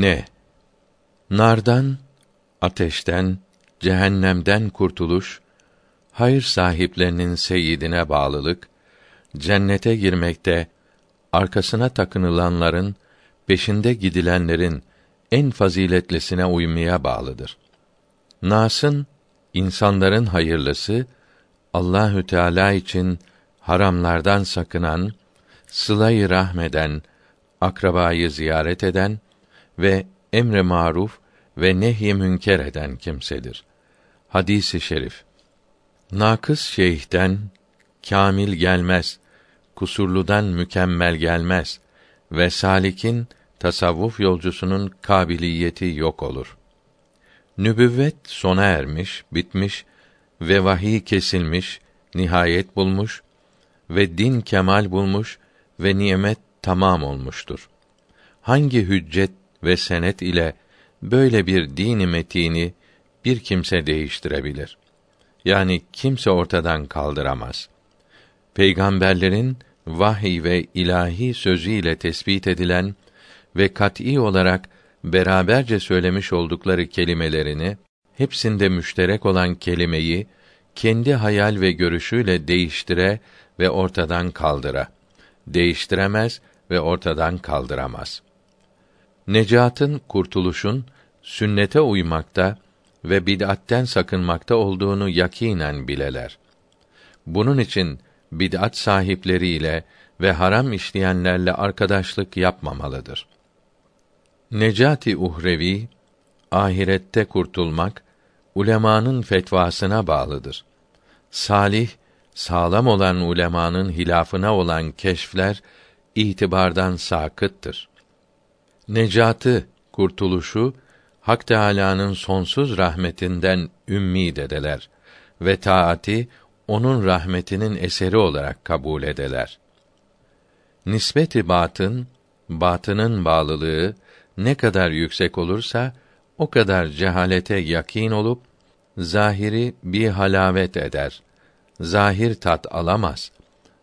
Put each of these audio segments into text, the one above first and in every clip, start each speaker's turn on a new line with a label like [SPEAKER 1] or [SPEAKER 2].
[SPEAKER 1] Ne? Nardan, ateşten, cehennemden kurtuluş, hayır sahiplerinin seyidine bağlılık, cennete girmekte arkasına takınılanların, peşinde gidilenlerin en faziletlisine uymaya bağlıdır. Nas'ın insanların hayırlısı Allahü Teala için haramlardan sakınan, sıla-i rahmeden, akrabayı ziyaret eden ve emre maruf ve nehy münker eden kimsedir. Hadisi şerif. Nakıs şeyhten kamil gelmez, kusurludan mükemmel gelmez ve salikin tasavvuf yolcusunun kabiliyeti yok olur. Nübüvvet sona ermiş, bitmiş ve vahiy kesilmiş, nihayet bulmuş ve din kemal bulmuş ve nimet tamam olmuştur. Hangi hüccet ve senet ile böyle bir dini metini bir kimse değiştirebilir? Yani kimse ortadan kaldıramaz. Peygamberlerin vahiy ve ilahi sözüyle tespit edilen ve kat'î olarak beraberce söylemiş oldukları kelimelerini hepsinde müşterek olan kelimeyi kendi hayal ve görüşüyle değiştire ve ortadan kaldıra. Değiştiremez ve ortadan kaldıramaz. Necatın, kurtuluşun sünnete uymakta ve bid'atten sakınmakta olduğunu yakinen bileler. Bunun için bid'at sahipleriyle ve haram işleyenlerle arkadaşlık yapmamalıdır. Necati uhrevi ahirette kurtulmak ulemanın fetvasına bağlıdır. Salih, sağlam olan ulemanın hilafına olan keşfler itibardan sakıttır. Necatı, kurtuluşu Hak Teâlâ'nın sonsuz rahmetinden ümmid edeler ve taati onun rahmetinin eseri olarak kabul edeler. Nispeti batın, batının bağlılığı ne kadar yüksek olursa o kadar cehalete yakin olup zahiri bir halavet eder. Zahir tat alamaz.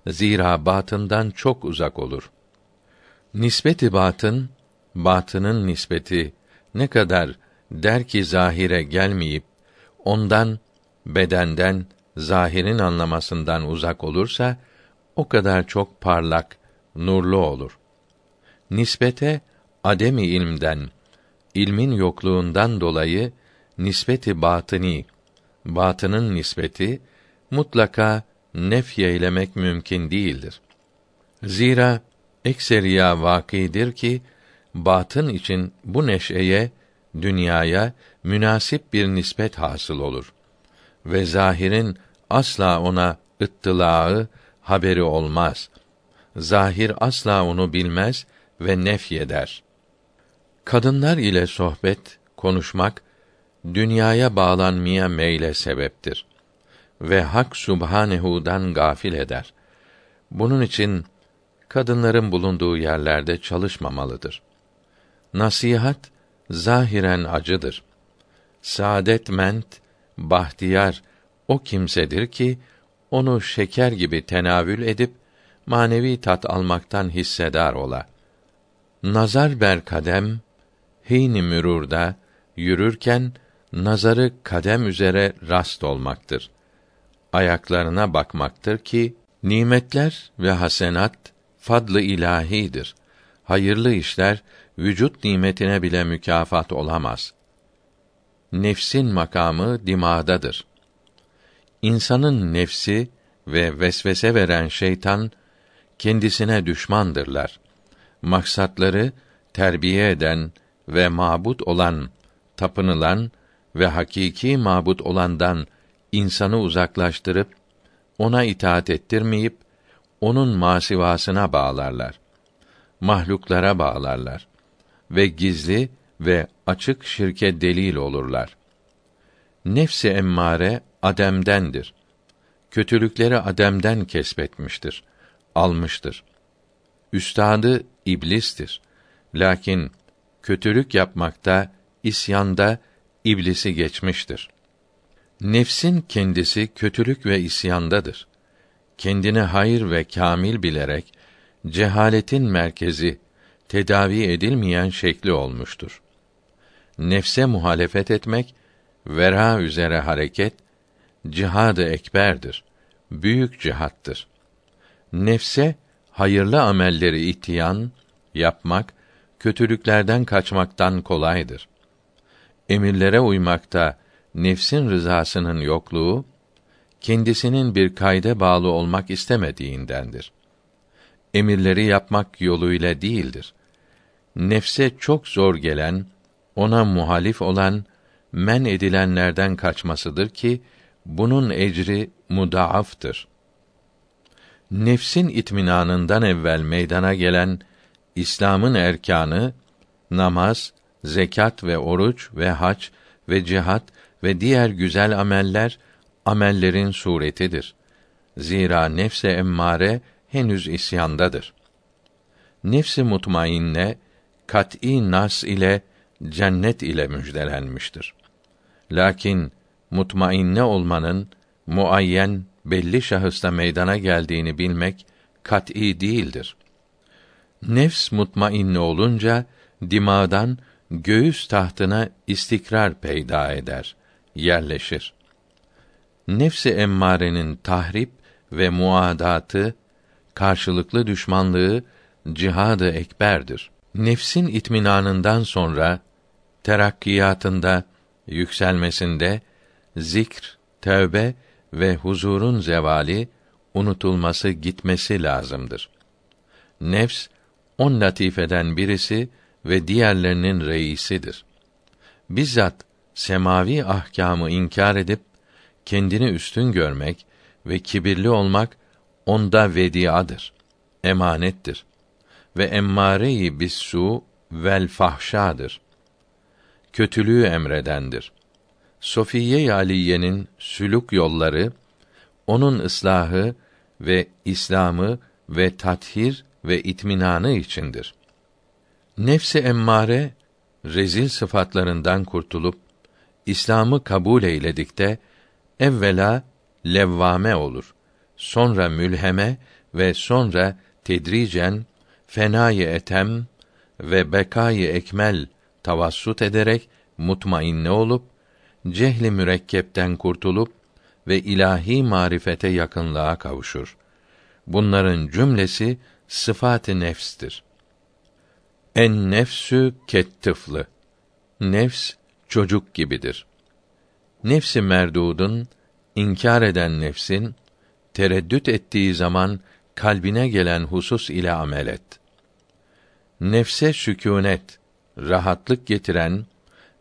[SPEAKER 1] Zira batından çok uzak olur. Nispeti batın, batının nispeti ne kadar der ki zahire gelmeyip ondan bedenden zahirin anlamasından uzak olursa o kadar çok parlak, nurlu olur. Nispete ademi ilmden, ilmin yokluğundan dolayı nispeti batıni, batının nispeti mutlaka nefyeylemek mümkün değildir. Zira ekseriya vakidir ki batın için bu neşeye, dünyaya münasip bir nispet hasıl olur ve zahirin asla ona ıttılağı, haberi olmaz. Zahir asla onu bilmez ve nefyeder. Kadınlar ile sohbet, konuşmak dünyaya bağlanmaya meyle sebeptir ve Hak Subhanehu'dan gafil eder. Bunun için kadınların bulunduğu yerlerde çalışmamalıdır. Nasihat zahiren acıdır. Saadetment, bahtiyar o kimsedir ki onu şeker gibi tenavül edip manevi tat almaktan hissedar ola. Nazar ber kadem heyni mürurda yürürken nazarı kadem üzere rast olmaktır. Ayaklarına bakmaktır ki nimetler ve hasenat fadlı ilahidir. Hayırlı işler vücut nimetine bile mükafat olamaz. Nefsin makamı dimağdadır. İnsanın nefsi ve vesvese veren şeytan kendisine düşmandırlar. Maksatları terbiye eden ve mabut olan, tapınılan ve hakiki mabut olandan insanı uzaklaştırıp ona itaat ettirmeyip onun masivasına bağlarlar. Mahluklara bağlarlar ve gizli ve açık şirke delil olurlar. Nefsi emmare ademdendir. Kötülükleri ademden kesbetmiştir, almıştır. Üstadı iblistir. Lakin kötülük yapmakta, isyanda iblisi geçmiştir. Nefsin kendisi kötülük ve isyandadır. Kendini hayır ve kamil bilerek cehaletin merkezi tedavi edilmeyen şekli olmuştur. nefse muhalefet etmek, vera üzere hareket, cihad-ı ekberdir. Büyük cihattır. Nefse hayırlı amelleri itiyan yapmak, kötülüklerden kaçmaktan kolaydır. Emirlere uymakta nefsin rızasının yokluğu kendisinin bir kayda bağlı olmak istemediğindendir. Emirleri yapmak yoluyla değildir. Nefse çok zor gelen, ona muhalif olan, men edilenlerden kaçmasıdır ki bunun ecri mudaaftır. Nefsin itminanından evvel meydana gelen İslam'ın erkanı namaz, zekat ve oruç ve hac ve cihat ve diğer güzel ameller amellerin suretidir. Zira nefse emmare henüz isyandadır. Nefsi mutmainne kat'î nas ile cennet ile müjdelenmiştir. Lakin mutmainne olmanın muayyen belli şahısta meydana geldiğini bilmek kat'î değildir. Nefs mutmainne olunca dimağdan göğüs tahtına istikrar peyda eder, yerleşir. Nefsi emmarenin tahrip ve muadatı, karşılıklı düşmanlığı cihadı ekberdir. Nefsin itminanından sonra terakkiyatında, yükselmesinde zikr, tövbe ve huzurun zevali, unutulması, gitmesi lazımdır. Nefs on latifeden birisi ve diğerlerinin reisidir. Bizzat semavi ahkamı inkar edip kendini üstün görmek ve kibirli olmak onda vediadır, emanettir ve emmare-i bis-su vel fahşadır. Kötülüğü emredendir. Sofiye Aliye'nin sülük yolları onun ıslahı ve İslamı ve tathir ve itminanı içindir. Nefsi emmare rezil sıfatlarından kurtulup İslam'ı kabul eyledikte evvela levvame olur. Sonra mülheme ve sonra tedricen fenayı etem ve bekayı ekmel tavassut ederek mutmainne olup cehli mürekkepten kurtulup ve ilahi marifete yakınlığa kavuşur. Bunların cümlesi sıfat-ı nefstir. En nefsü kettıflı. Nefs çocuk gibidir. Nefsi merdudun inkar eden nefsin tereddüt ettiği zaman kalbine gelen husus ile amel et. Nefse sükûnet, rahatlık getiren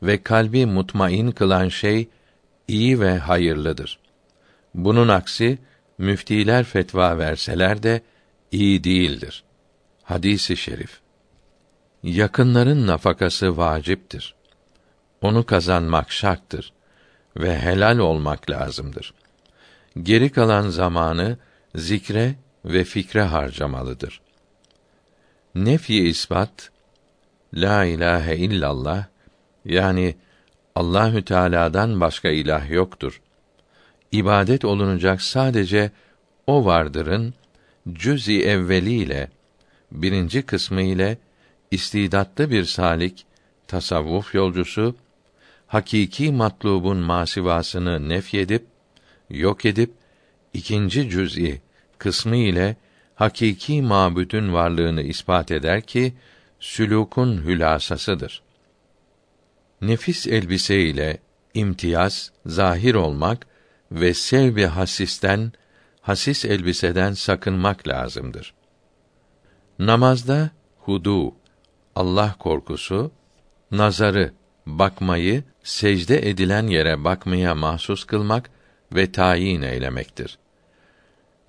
[SPEAKER 1] ve kalbi mutmain kılan şey iyi ve hayırlıdır. Bunun aksi müftiler fetva verseler de iyi değildir. Hadisi şerif. Yakınların nafakası vaciptir. Onu kazanmak şarttır ve helal olmak lazımdır. Geri kalan zamanı zikre ve fikre harcamalıdır. Nefi ispat la ilahe illallah yani Allahü Teala'dan başka ilah yoktur. İbadet olunacak sadece o vardırın cüz-i evveliyle birinci kısmı ile istidatlı bir salik tasavvuf yolcusu hakiki matlubun masivasını nefyedip yok edip ikinci cüz'i kısmı ile hakiki mabudun varlığını ispat eder ki sülûkun hülasasıdır. Nefis elbise ile imtiyaz zahir olmak ve sevbi hasisten hasis elbiseden sakınmak lazımdır. Namazda hudu, Allah korkusu, nazarı, bakmayı secde edilen yere bakmaya mahsus kılmak ve tayin eylemektir.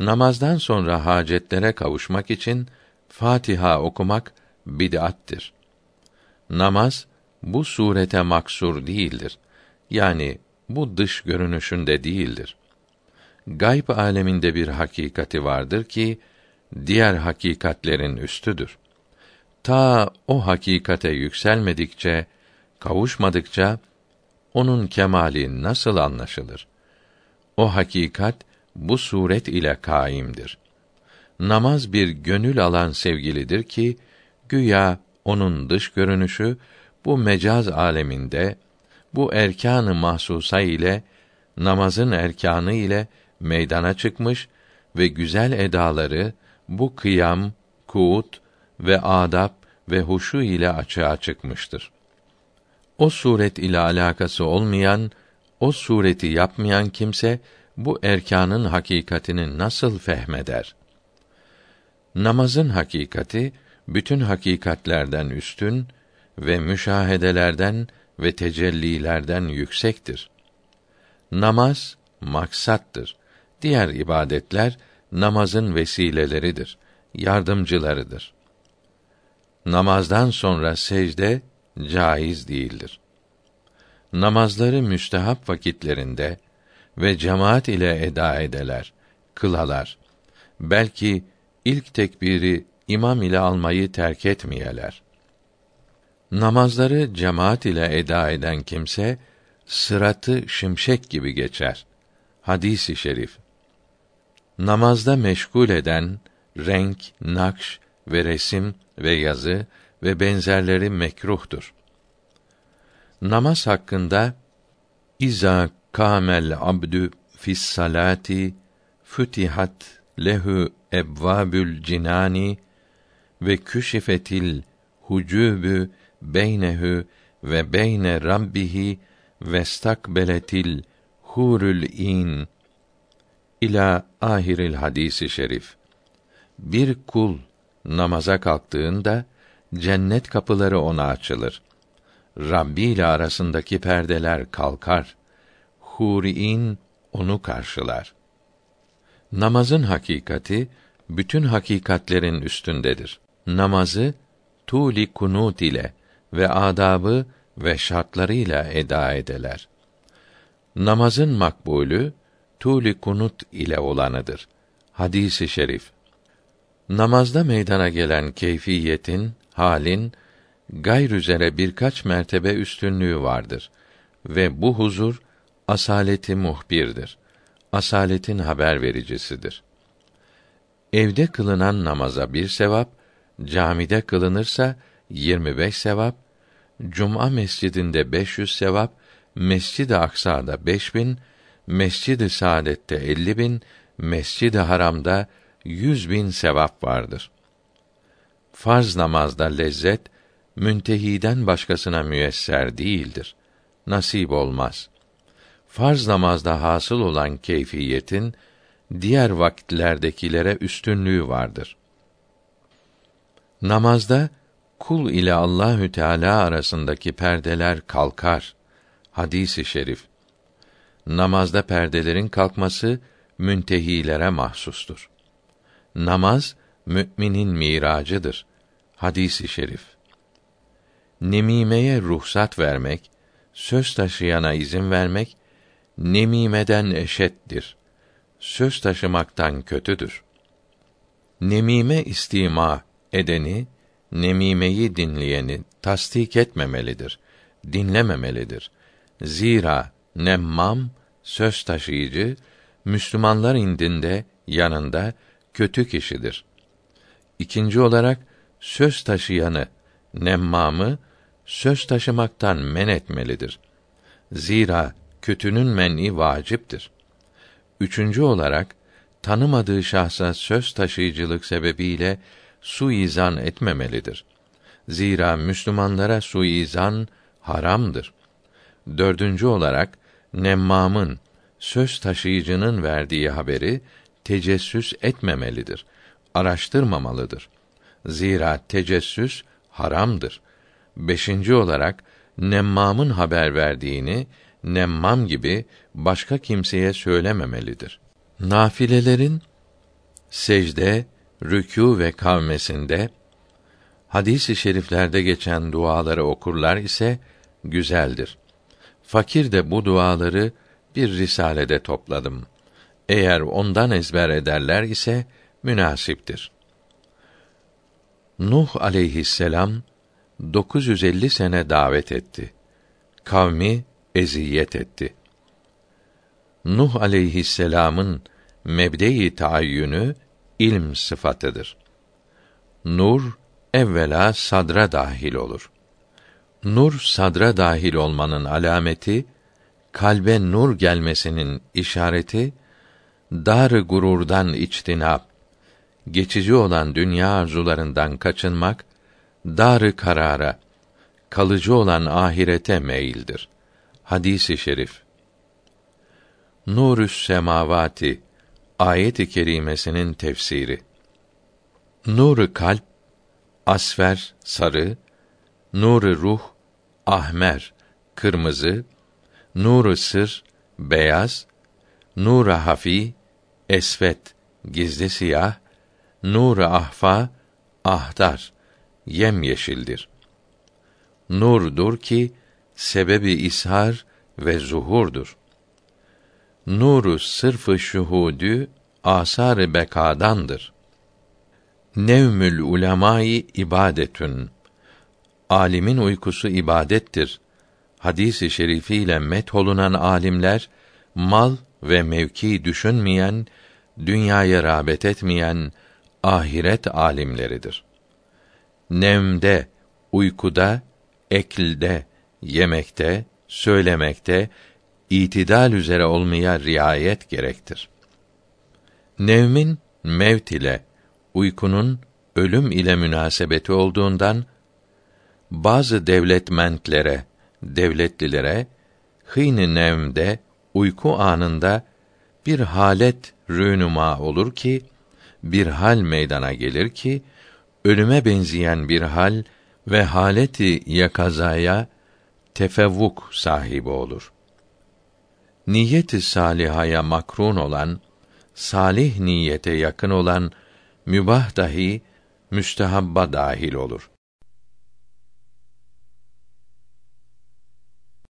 [SPEAKER 1] Namazdan sonra hacetlere kavuşmak için Fatiha okumak bid'attir. Namaz bu surete maksur değildir. Yani bu dış görünüşünde değildir. Gayb aleminde bir hakikati vardır ki diğer hakikatlerin üstüdür. Ta o hakikate yükselmedikçe, kavuşmadıkça onun kemali nasıl anlaşılır? O hakikat bu suret ile kaimdir. Namaz bir gönül alan sevgilidir ki güya onun dış görünüşü bu mecaz aleminde bu erkanı mahsusa ile namazın erkanı ile meydana çıkmış ve güzel edaları bu kıyam, kuut ve adab ve huşu ile açığa çıkmıştır. O suret ile alakası olmayan, o sureti yapmayan kimse bu erkanın hakikatini nasıl fehmeder? Namazın hakikati bütün hakikatlerden üstün ve müşahedelerden ve tecellilerden yüksektir. Namaz maksattır. Diğer ibadetler namazın vesileleridir, yardımcılarıdır. Namazdan sonra secde caiz değildir. Namazları müstehap vakitlerinde ve cemaat ile eda edeler, kılalar. Belki ilk tekbiri imam ile almayı terk etmeyeler. Namazları cemaat ile eda eden kimse sıratı şimşek gibi geçer. Hadisi şerif. Namazda meşgul eden renk, nakş ve resim ve yazı ve benzerleri mekruhtur. Namaz hakkında İza kamel abdü fis salati fütihat lehu ebvabül cinani ve küşifetil hucubü beynehu ve beyne rabbihi ve stakbeletil hurül in ila ahiril hadisi şerif. Bir kul namaza kalktığında cennet kapıları ona açılır. Rabbi ile arasındaki perdeler kalkar. Huriin onu karşılar. Namazın hakikati bütün hakikatlerin üstündedir. Namazı tuli kunut ile ve adabı ve şartlarıyla eda edeler. Namazın makbulü tuli kunut ile olanıdır. Hadisi şerif. Namazda meydana gelen keyfiyetin, halin gayr üzere birkaç mertebe üstünlüğü vardır ve bu huzur asaleti muhbirdir. Asaletin haber vericisidir. Evde kılınan namaza bir sevap, camide kılınırsa 25 sevap, Cuma mescidinde 500 sevap, Mescid-i Aksa'da 5000, Mescid-i Saadet'te 50 bin, Mescid-i Haram'da 100 bin sevap vardır. Farz namazda lezzet, müntehiden başkasına müyesser değildir. Nasip olmaz. Farz namazda hasıl olan keyfiyetin, diğer vakitlerdekilere üstünlüğü vardır. Namazda kul ile Allahü Teala arasındaki perdeler kalkar. Hadisi şerif. Namazda perdelerin kalkması müntehilere mahsustur. Namaz müminin miracıdır. Hadisi şerif. Nemimeye ruhsat vermek, söz taşıyana izin vermek nemimeden eşettir. Söz taşımaktan kötüdür. Nemime istima edeni, nemimeyi dinleyeni tasdik etmemelidir, dinlememelidir. Zira nemmam söz taşıyıcı Müslümanlar indinde yanında kötü kişidir. İkinci olarak söz taşıyanı nemmamı söz taşımaktan men etmelidir. Zira kötünün men'i vaciptir. Üçüncü olarak tanımadığı şahsa söz taşıyıcılık sebebiyle suizan etmemelidir. Zira Müslümanlara suizan haramdır. Dördüncü olarak nemmamın söz taşıyıcının verdiği haberi tecessüs etmemelidir. Araştırmamalıdır. Zira tecessüs haramdır. Beşinci olarak nemmamın haber verdiğini nemmam gibi başka kimseye söylememelidir. Nafilelerin secde, rükû ve kavmesinde hadis-i şeriflerde geçen duaları okurlar ise güzeldir. Fakir de bu duaları bir risalede topladım. Eğer ondan ezber ederler ise münasiptir. Nuh aleyhisselam 950 sene davet etti. Kavmi eziyet etti. Nuh aleyhisselam'ın mebde-i taayyünü ilm sıfatıdır. Nur evvela sadra dahil olur. Nur sadra dahil olmanın alameti, kalbe nur gelmesinin işareti, dar gururdan içtinap, geçici olan dünya arzularından kaçınmak, dar karara, kalıcı olan ahirete meyildir. Hadisi şerif. Nurü's semavati ayet-i kerimesinin tefsiri. Nuru kalp asfer sarı, nuru ruh ahmer kırmızı, nuru sır beyaz, nuru hafi esvet gizli siyah, nuru ahfa ahdar yemyeşildir. Nurdur ki sebebi ishar ve zuhurdur. Nuru sırfı şuhudü asar bekadandır. Nevmül ulemâi ibadetün. Alimin uykusu ibadettir. Hadisi şerifiyle met olunan alimler mal ve mevki düşünmeyen, dünyaya rağbet etmeyen ahiret alimleridir. Nevmde, uykuda, ekilde, yemekte, söylemekte, itidal üzere olmaya riayet gerektir. Nevmin mevt ile uykunun ölüm ile münasebeti olduğundan bazı devletmentlere, devletlilere hîn nevmde uyku anında bir halet rünuma olur ki bir hal meydana gelir ki ölüme benzeyen bir hal ve haleti yakazaya tefevvuk sahibi olur. Niyeti salihaya makrun olan, salih niyete yakın olan mübah dahi müstehabba dahil olur.